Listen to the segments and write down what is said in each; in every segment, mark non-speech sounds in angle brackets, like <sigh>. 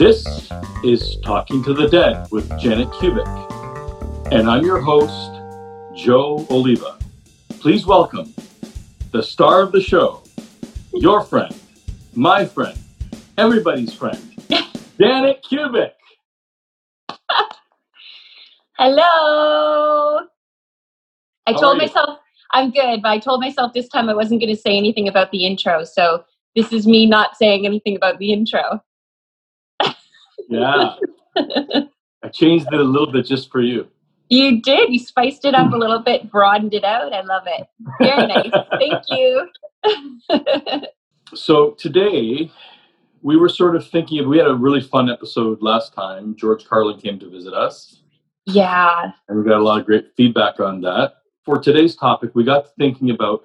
This is Talking to the Dead with Janet Kubik. And I'm your host, Joe Oliva. Please welcome the star of the show, your friend, my friend, everybody's friend, <laughs> Janet Kubik. Hello. I How told myself I'm good, but I told myself this time I wasn't going to say anything about the intro. So this is me not saying anything about the intro. Yeah, I changed it a little bit just for you. You did. You spiced it up a little bit, broadened it out. I love it. Very nice. Thank you. <laughs> <laughs> So today, we were sort of thinking of, we had a really fun episode last time. George Carlin came to visit us. yeah. and we got a lot of great feedback on that. For today's topic, we got to thinking about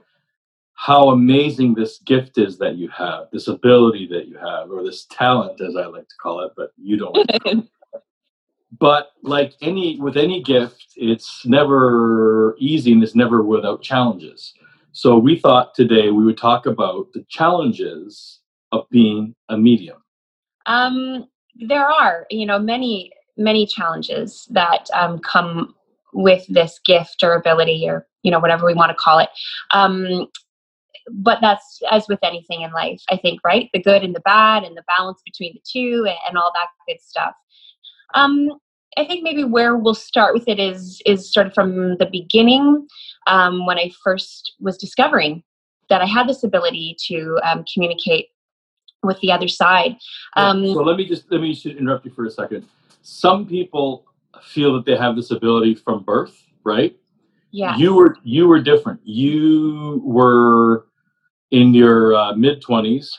how amazing this gift is that you have, this ability that you have, or this talent, as I like to call it, but you don't. like to call it. <laughs> but like any with any gift, it's never easy and it's never without challenges. So we thought today we would talk about the challenges of being a medium. Um, there are, you know, many, many challenges that um, come with this gift or ability or, you know, whatever we want to call it. Um, but that's as with anything in life, I think, right? The good and the bad and the balance between the two and, and all that good stuff. Um, I think maybe where we'll start with it is is sort of from the beginning um, when I first was discovering that I had this ability to um, communicate with the other side. Yeah, Um, so let me just let me just interrupt you for a second. Some people feel that they have this ability from birth, right? yeah. You were you were different. You were in your uh, mid twenties,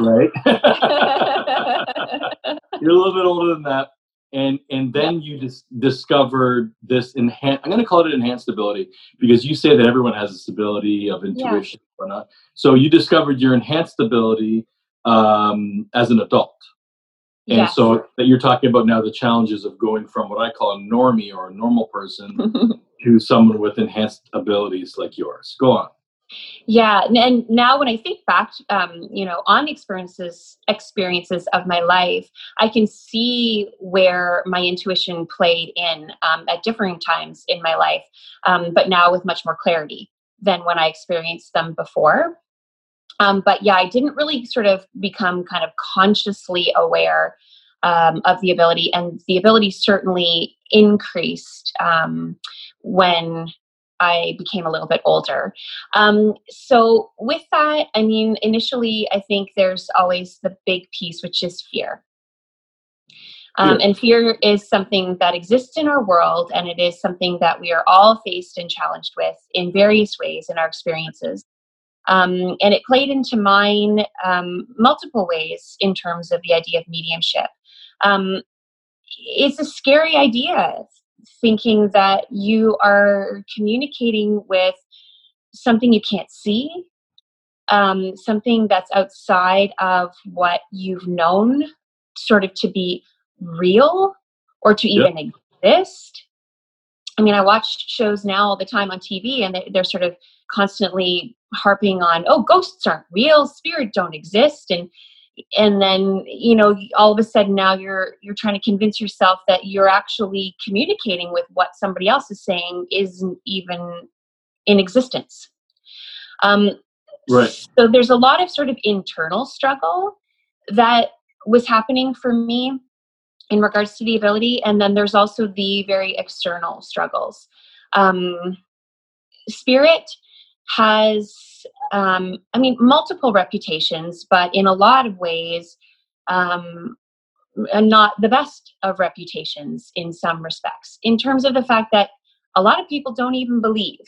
right? <laughs> <laughs> You're a little bit older than that, and and then you just discovered this enhanced. I'm going to call it enhanced ability because you say that everyone has this ability of intuition or not. So you discovered your enhanced ability um, as an adult. And Yes. so that you're talking about now the challenges of going from what I call a normie or a normal person <laughs> to someone with enhanced abilities like yours. Go on. Yeah, and, now when I think back, um, you know, on experiences experiences of my life, I can see where my intuition played in um, at different times in my life, um, but now with much more clarity than when I experienced them before. Um, but yeah, I didn't really sort of become kind of consciously aware um, of the ability, and the ability certainly increased um, when I became a little bit older. Um, so, with that, I mean, initially, I think there's always the big piece, which is fear. Um, and fear is something that exists in our world, and it is something that we are all faced and challenged with in various ways in our experiences. Um, and it played into mine um, multiple ways in terms of the idea of mediumship. Um, it's a scary idea thinking that you are communicating with something you can't see, um, something that's outside of what you've known, sort of to be real or to Yep. even exist. I mean, I watch shows now all the time on TV, and they- they're sort of constantly harping on, "Oh, ghosts aren't real, spirit don't exist," and and then you know all of a sudden now you're you're trying to convince yourself that you're actually communicating with what somebody else is saying isn't even in existence um, Right. so there's a lot of sort of internal struggle that was happening for me in regards to the ability and then there's also the very external struggles um, spirit has um, i mean multiple reputations but in a lot of ways um, not the best of reputations in some respects in terms of the fact that a lot of people don't even believe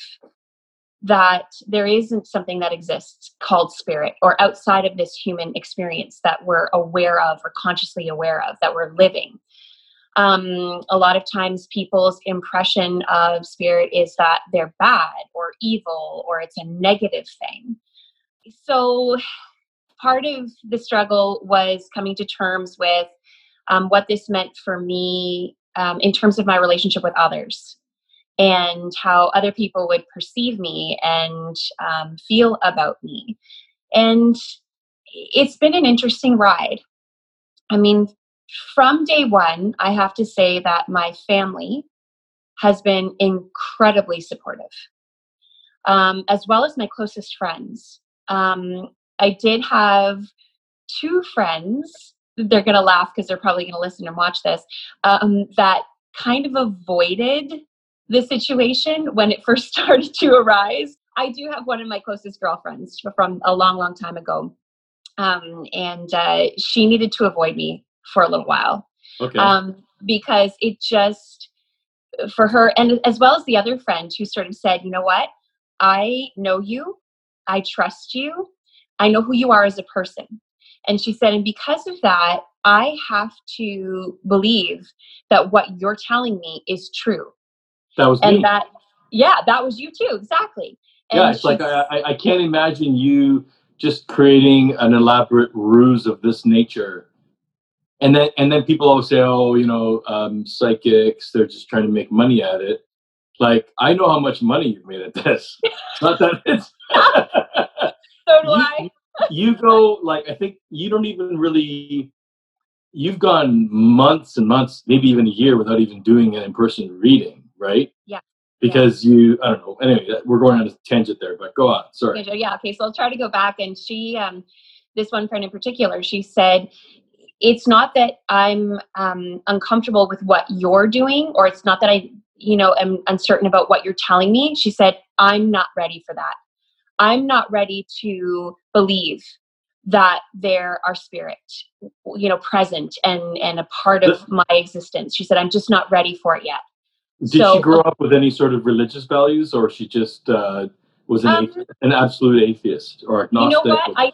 that there isn't something that exists called spirit or outside of this human experience that we're aware of or consciously aware of that we're living um, a lot of times people's impression of spirit is that they're bad or evil or it's a negative thing so part of the struggle was coming to terms with um, what this meant for me um, in terms of my relationship with others and how other people would perceive me and um, feel about me. And it's been an interesting ride. I mean, from day one, I have to say that my family has been incredibly supportive, um, as well as my closest friends. Um, I did have two friends, they're going to laugh because they're probably going to listen and watch this, um, that kind of avoided the situation when it first <laughs> started to arise. I do have one of my closest girlfriends from a long, long time ago. Um, and uh, she needed to avoid me for a little while. Okay. Um, because it just, for her, and as well as the other friend who sort of said, you know what? I know you, I trust you, I know who you are as a person. And she said, and because of that, I have to believe that what you're telling me is true. That was and me. that, yeah, that was you too, exactly. And yeah, it's like I, I, I can't imagine you just creating an elaborate ruse of this nature. And then and then people always say, oh, you know, um, psychics, they're just trying to make money at it. Like, I know how much money you've made at this. <laughs> Not that it's <laughs> so do you, I. you go like I think you don't even really you've gone months and months, maybe even a year without even doing an in-person reading, right? Yeah. Because you, I don't know. Anyway, we're going on a tangent there, but go on. Sorry. Yeah, okay, so I'll try to go back. And she, um, this one friend in particular, she said, it's not that I'm um, uncomfortable with what you're doing, or it's not that I, you know, am uncertain about what you're telling me. She said, I'm not ready for that. I'm not ready to believe that there are spirit, you know, present and and a part of my existence. She said, I'm just not ready for it yet. Did So- she grow up with any sort of religious values, or she just uh, was an, Um, athe- an absolute atheist or you know agnostic? what i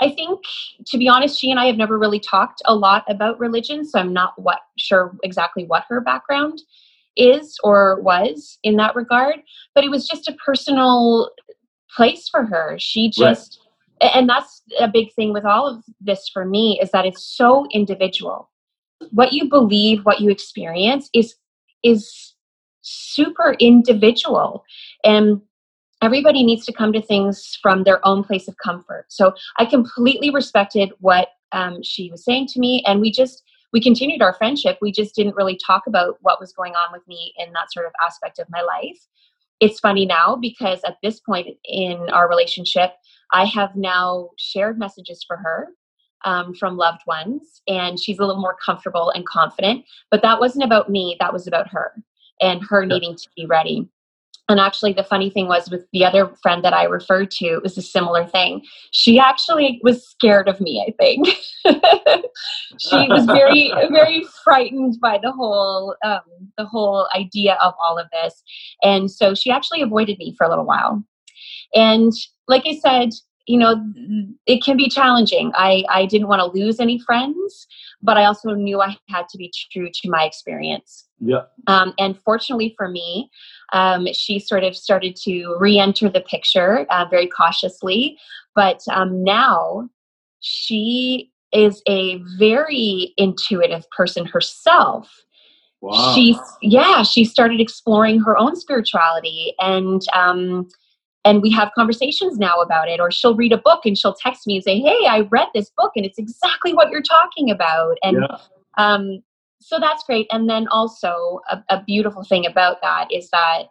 i think to be honest she and i have never really talked a lot about religion so i'm not what sure exactly what her background is or was in that regard but it was just a personal place for her. She just a- and that's a big thing with all of this for me is that it's so individual. What you believe what you experience is is super individual and everybody needs to come to things from their own place of comfort. So I completely respected what um, she was saying to me, and we just we continued our friendship. We just didn't really talk about what was going on with me in that sort of aspect of my life. It's funny now because at this point in our relationship, I have now shared messages for her um, from loved ones, and she's a little more comfortable and confident. But that wasn't about me; that was about her and her needing to be ready. And actually, the funny thing was with the other friend that I referred to, it was a similar thing. She actually was scared of me, I think. <laughs> she was very, very frightened by the whole, um, the whole idea of all of this. And so she actually avoided me for a little while. And like I said, you know, it can be challenging. I, I didn't want to lose any friends, but I also knew I had to be true to my experience. Yeah. Um, and fortunately for me, um, she sort of started to re enter the picture uh, very cautiously. But um, now she is a very intuitive person herself. Wow. She's, yeah, she started exploring her own spirituality and, um, and we have conversations now about it or she'll read a book and she'll text me and say hey i read this book and it's exactly what you're talking about and yeah. um, so that's great. And then also a, a beautiful thing about that is that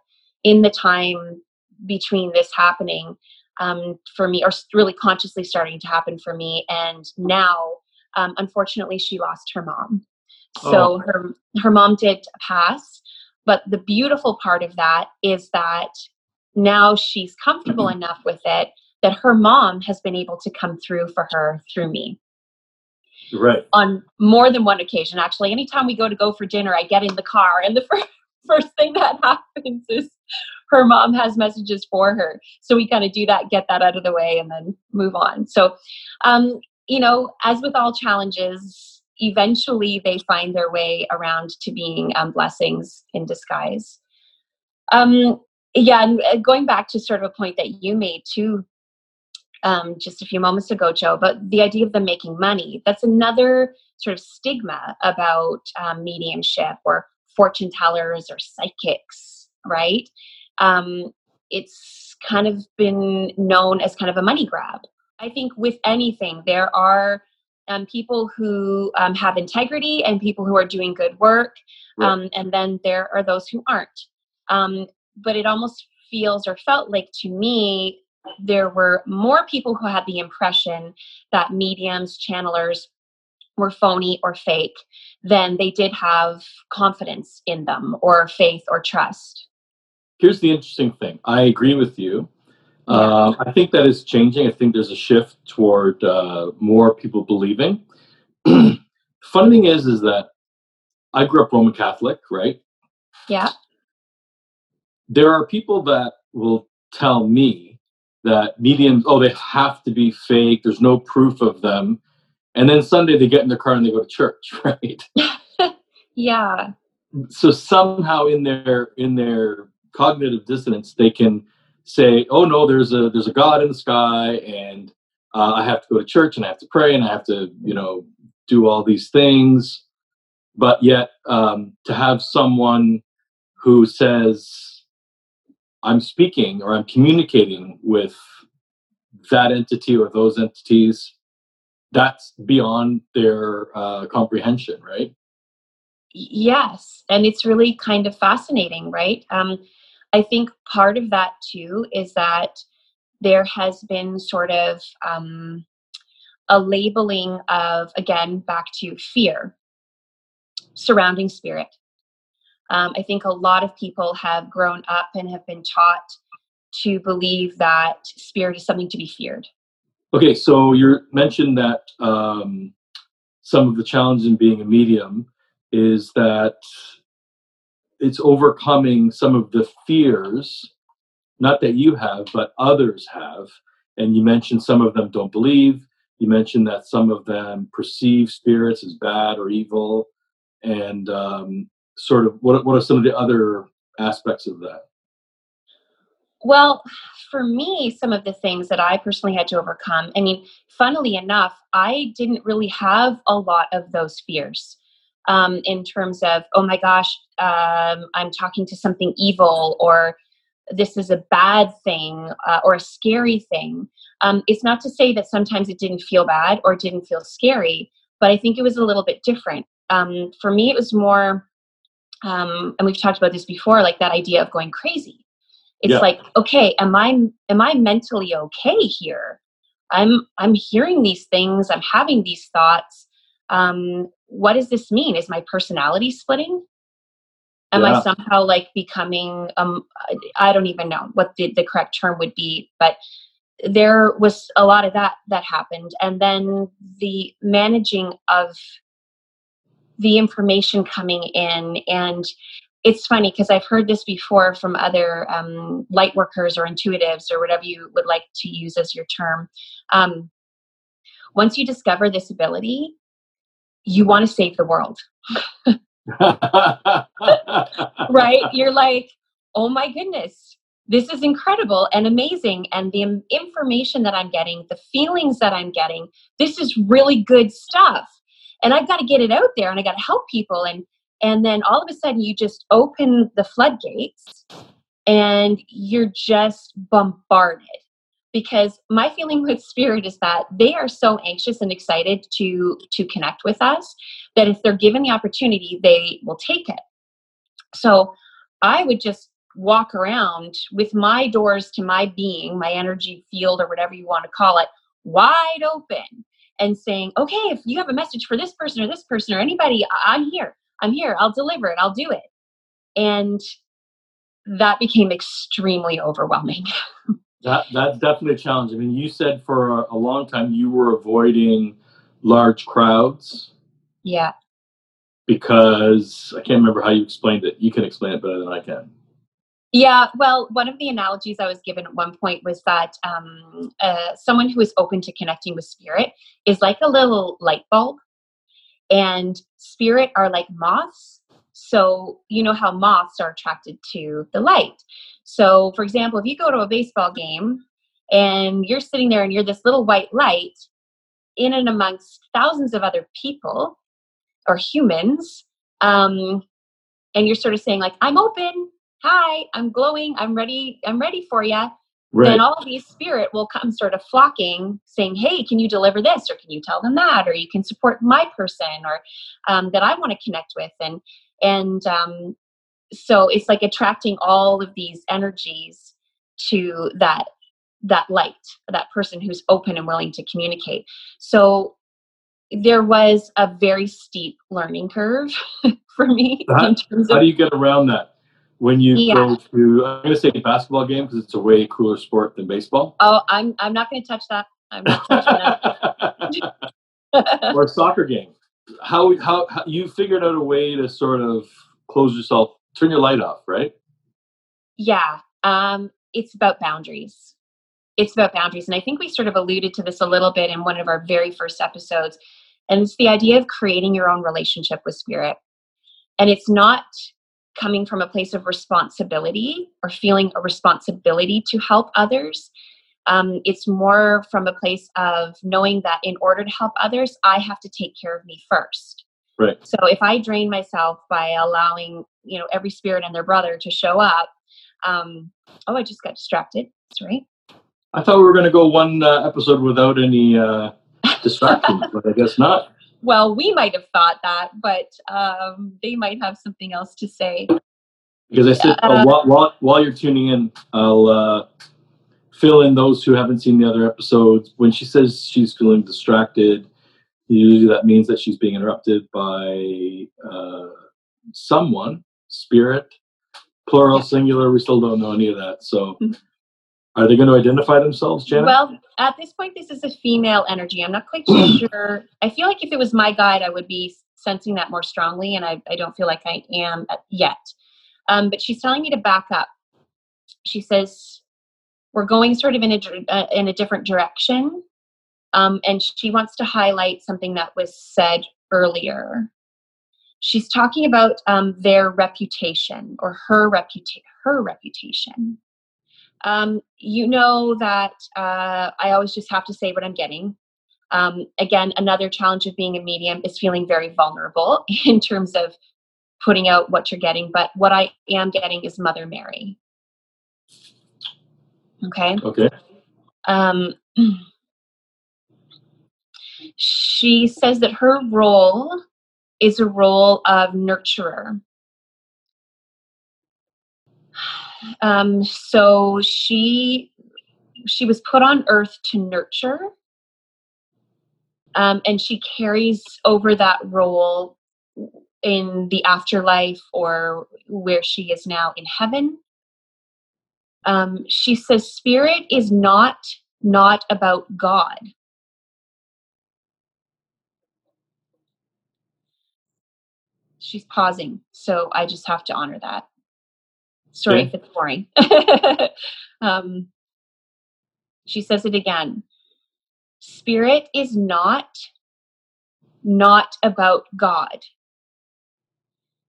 in the time between this happening um, for me, or really consciously starting to happen for me, and now, um, unfortunately, she lost her mom. So Oh. her her mom did pass, but the beautiful part of that is that now she's comfortable enough with it that her mom has been able to come through for her through me Right. on more than one occasion actually. Anytime we go to go for dinner i get in the car and the <laughs> first, first thing that happens is her mom has messages for her. So we kind of do that get that out of the way and then move on. So um, you know as with all challenges eventually they find their way around to being um, blessings in disguise. Um, yeah and uh, going back to sort of a point that you made too um, just a few moments ago, Joe, but the idea of them making money. That's another sort of stigma about um, mediumship or fortune tellers or psychics, right? Um, it's kind of been known as kind of a money grab. I think with anything, there are um, people who um, have integrity and people who are doing good work um, and then there are those who aren't um, but it almost feels or felt like to me there were more people who had the impression that mediums channelers were phony or fake than they did have confidence in them or faith or trust here's the interesting thing i agree with you yeah. uh, I think that is changing. I think there's a shift toward uh, more people believing. <clears throat> Fun thing is, is that I grew up Roman Catholic, right? Yeah. There are people that will tell me that mediums, oh, they have to be fake. There's no proof of them. And then Sunday they get in their car and they go to church, <laughs> right? <laughs> yeah. So somehow in their in their cognitive dissonance, they can say, "Oh no, there's a there's a God in the sky, and uh, I have to go to church and I have to pray and I have to you know do all these things," but yet um, to have someone who says, "I'm speaking or I'm communicating with that entity or those entities," that's beyond their uh, comprehension, right? Yes, and it's really kind of fascinating, right? Um, I think part of that too is that there has been sort of um, a labeling of, again, back to fear surrounding spirit. Um, I think a lot of people have grown up and have been taught to believe that spirit is something to be feared. Okay, so you mentioned that um, some of the challenge in being a medium is that it's overcoming some of the fears not that you have but others have. And you mentioned some of them don't believe. You mentioned that some of them perceive spirits as bad or evil. And um, sort of what, what are some of the other aspects of that well for me some of the things that i personally had to overcome i mean funnily enough i didn't really have a lot of those fears um, in terms of, oh my gosh, um, I'm talking to something evil, or this is a bad thing, uh, or a scary thing. Um, it's not to say that sometimes it didn't feel bad or didn't feel scary, but I think it was a little bit different. Um, for me, it was more, um, and we've talked about this before, like that idea of going crazy. It's yeah. like, okay, am I am I mentally okay here? I'm I'm hearing these things, I'm having these thoughts. Um, what does this mean? Is my personality splitting? Am yeah. I somehow like becoming um I don't even know what the, the correct term would be, but there was a lot of that that happened. And then the managing of the information coming in and it's funny because I've heard this before from other um, light workers or intuitives or whatever you would like to use as your term. Um, once you discover this ability, you want to save the world. <laughs> right? You're like, oh my goodness, this is incredible and amazing. And the information that I'm getting, the feelings that I'm getting, this is really good stuff. And I've got to get it out there and I got to help people. And and then all of a sudden you just open the floodgates and you're just bombarded because my feeling with spirit is that they are so anxious and excited to to connect with us that if they're given the opportunity they will take it so i would just walk around with my doors to my being my energy field or whatever you want to call it wide open and saying okay if you have a message for this person or this person or anybody i'm here i'm here i'll deliver it i'll do it and that became extremely overwhelming <laughs> That that's definitely a challenge. I mean, you said for a, a long time you were avoiding large crowds. Yeah. Because I can't remember how you explained it. You can explain it better than I can. Yeah, well, one of the analogies I was given at one point was that um, uh, someone who is open to connecting with spirit is like a little light bulb, and spirit are like moths. So, you know how moths are attracted to the light. So, for example, if you go to a baseball game and you're sitting there and you're this little white light in and amongst thousands of other people or humans, um, and you're sort of saying like, "I'm open. Hi, I'm glowing. I'm ready. I'm ready for you." right. then all these spirit will come sort of flocking saying hey can you deliver this or can you tell them that or you can support my person or um, that i want to connect with and and um, so it's like attracting all of these energies to that that light that person who's open and willing to communicate so there was a very steep learning curve <laughs> for me how, in terms of, how do you get around that when you yeah. go to i'm going to say basketball game because it's a way cooler sport than baseball. Oh i'm i'm not going to touch that. I'm not touching that. <laughs> Or a soccer game. How, how how you figured out a way to sort of close yourself turn your light off right? Yeah um it's about boundaries. It's about boundaries and i think we sort of alluded to this a little bit in one of our very first episodes and it's the idea of creating your own relationship with spirit. And it's not coming from a place of responsibility or feeling a responsibility to help others. Um, it's more from a place of knowing that in order to help others, I have to take care of me first. Right. So if I drain myself by allowing, you know, every spirit and their brother to show up, um, oh, I just got distracted. That's right. I thought we were going to go one uh, episode without any uh, distractions, but I guess not well, we might have thought that, but um, they might have something else to say. Because I said, uh, while, while, while, you're tuning in, I'll uh, fill in those who haven't seen the other episodes. When she says she's feeling distracted, usually that means that she's being interrupted by uh, someone, spirit, plural, singular. We still don't know any of that. So. Are they going to identify themselves, Janet? Well, at this point, this is a female energy. I'm not quite <clears throat> sure. I feel like if it was my guide, I would be sensing that more strongly, and I, I don't feel like I am yet. Um, but she's telling me to back up. She says, We're going sort of in a, uh, in a different direction. Um, and she wants to highlight something that was said earlier. She's talking about um, their reputation or her, reputa- her reputation um, you know that uh, I always just have to say what I'm getting. Um, again, another challenge of being a medium is feeling very vulnerable <laughs> in terms of putting out what you're getting. But what I am getting is Mother Mary. Okay. Okay. Um, she says that her role is a role of nurturer. Um, so she she was put on earth to nurture, um, and she carries over that role in the afterlife or where she is now in heaven. Um, she says spirit is not not about God. She's pausing, so I just have to honor that. Sorry if it's boring. <laughs> um, she says it again. Spirit is not not about God.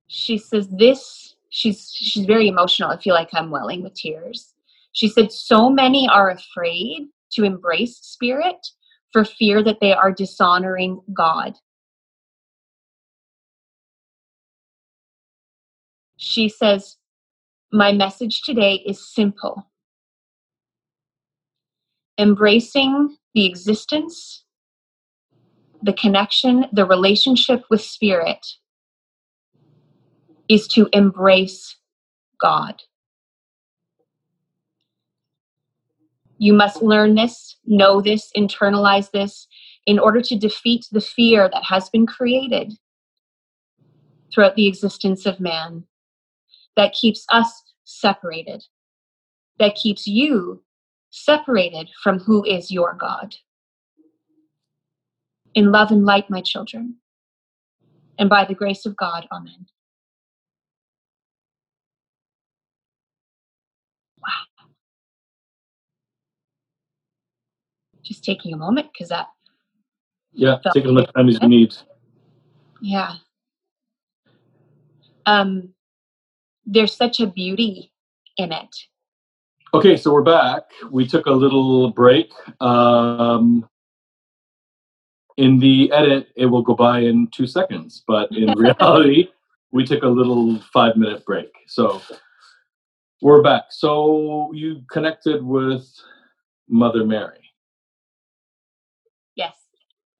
She says this. She's she's very emotional. I feel like I'm welling with tears. She said so many are afraid to embrace spirit for fear that they are dishonoring God. She says my message today is simple embracing the existence, the connection, the relationship with Spirit is to embrace God. You must learn this, know this, internalize this in order to defeat the fear that has been created throughout the existence of man that keeps us separated, that keeps you separated from who is your God. In love and light, my children, and by the grace of God, Amen. Wow. Just taking a moment because that. Yeah, take as much time as you need. Yeah. Um, there's such a beauty in it. Okay, so we're back. We took a little break. Um, in the edit, it will go by in two seconds, but in <laughs> reality, we took a little five minute break. So We're back. So you connected with Mother Mary. Yes.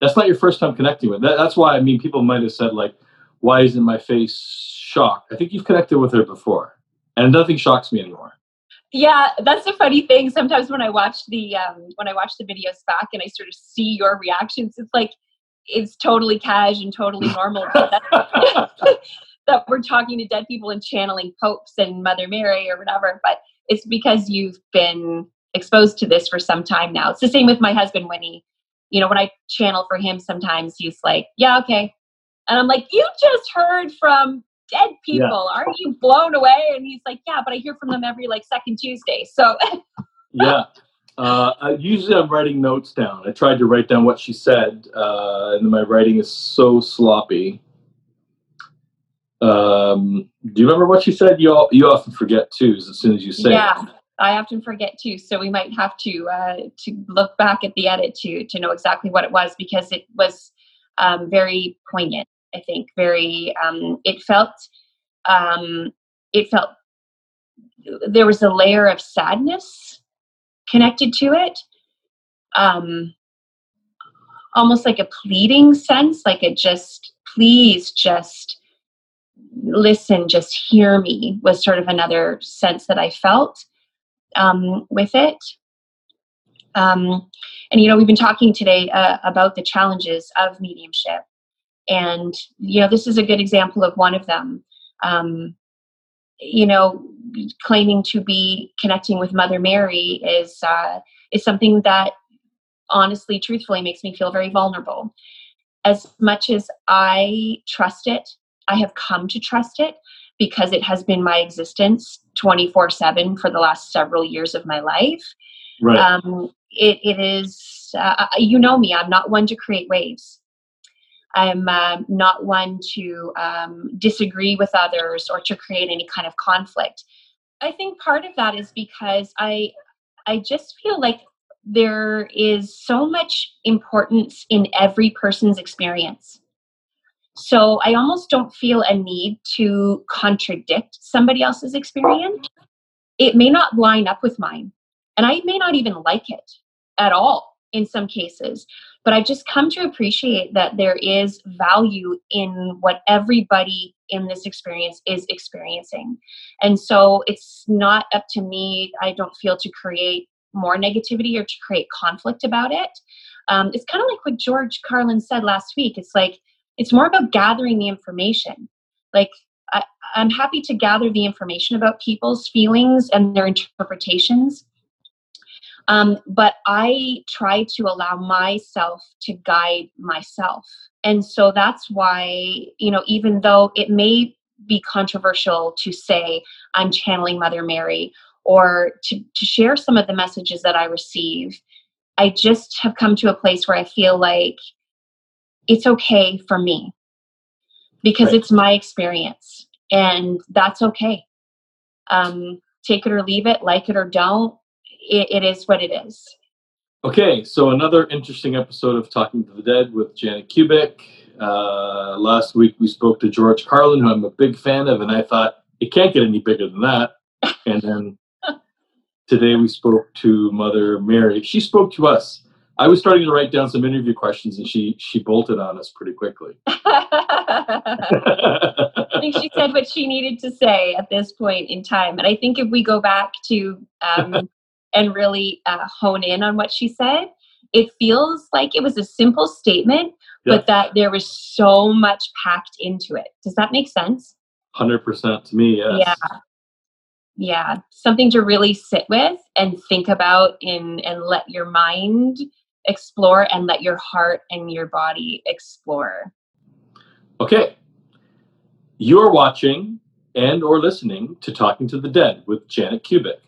That's not your first time connecting with. That, that's why I mean people might have said like, "Why isn't my face shocked?" I think you've connected with her before, and nothing shocks me anymore. Yeah, that's the funny thing. Sometimes when I watch the um, when I watch the videos back and I sort of see your reactions, it's like it's totally cash and totally normal. <laughs> <laughs> that we're talking to dead people and channeling popes and Mother Mary or whatever, but it's because you've been exposed to this for some time now. It's the same with my husband, Winnie. You know, when I channel for him, sometimes he's like, yeah, okay. And I'm like, you just heard from dead people. Yeah. Aren't you blown away? And he's like, yeah, but I hear from them every like second Tuesday. So, <laughs> yeah. Uh, usually I'm writing notes down. I tried to write down what she said, uh, and my writing is so sloppy. Um, do you remember what she said? You all, you often forget too, as soon as you say. Yeah, it. I often forget too. So we might have to uh, to look back at the edit to to know exactly what it was because it was um, very poignant. I think very. Um, it felt. Um, it felt there was a layer of sadness connected to it. Um, almost like a pleading sense, like it just, please just listen, just hear me was sort of another sense that I felt um, with it. Um, and you know, we've been talking today uh, about the challenges of mediumship, and you know, this is a good example of one of them. Um, you know, claiming to be connecting with Mother Mary is uh, is something that honestly, truthfully, makes me feel very vulnerable. As much as I trust it I have come to trust it because it has been my existence 24 7 for the last several years of my life. Right. Um, it, it is, uh, you know me, I'm not one to create waves. I'm uh, not one to um, disagree with others or to create any kind of conflict. I think part of that is because I, I just feel like there is so much importance in every person's experience. So I almost don't feel a need to contradict somebody else's experience. It may not line up with mine, and I may not even like it at all in some cases. But I've just come to appreciate that there is value in what everybody in this experience is experiencing. And so it's not up to me, I don't feel, to create more negativity or to create conflict about it. Um, it's kind of like what George Carlin said last week. It's like, it's more about gathering the information like I, i'm happy to gather the information about people's feelings and their interpretations um, but i try to allow myself to guide myself and so that's why you know even though it may be controversial to say i'm channeling mother mary or to, to share some of the messages that i receive i just have come to a place where i feel like it's okay for me because right. it's my experience and that's okay. Um, take it or leave it, like it or don't. It, it is what it is. Okay, so another interesting episode of Talking to the Dead with Janet Kubik. Uh, last week we spoke to George Carlin, who I'm a big fan of, and I thought it can't get any bigger than that. <laughs> And then today we spoke to Mother Mary. She spoke to us. I was starting to write down some interview questions, and she she bolted on us pretty quickly. <laughs> <laughs> I think she said what she needed to say at this point in time, and I think if we go back to um, and really uh, hone in on what she said, it feels like it was a simple statement, yeah. but that there was so much packed into it. Does that make sense? Hundred percent to me, yes. Yeah yeah something to really sit with and think about in and let your mind explore and let your heart and your body explore. Okay. You're watching and or listening to Talking to the Dead with Janet Kubik.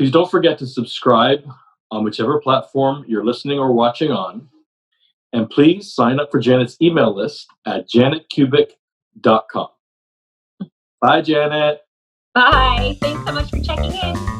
Please don't forget to subscribe on whichever platform you're listening or watching on. And please sign up for Janet's email list at janetkubik.com. Bye, Janet. Bye. Thanks so much for checking in.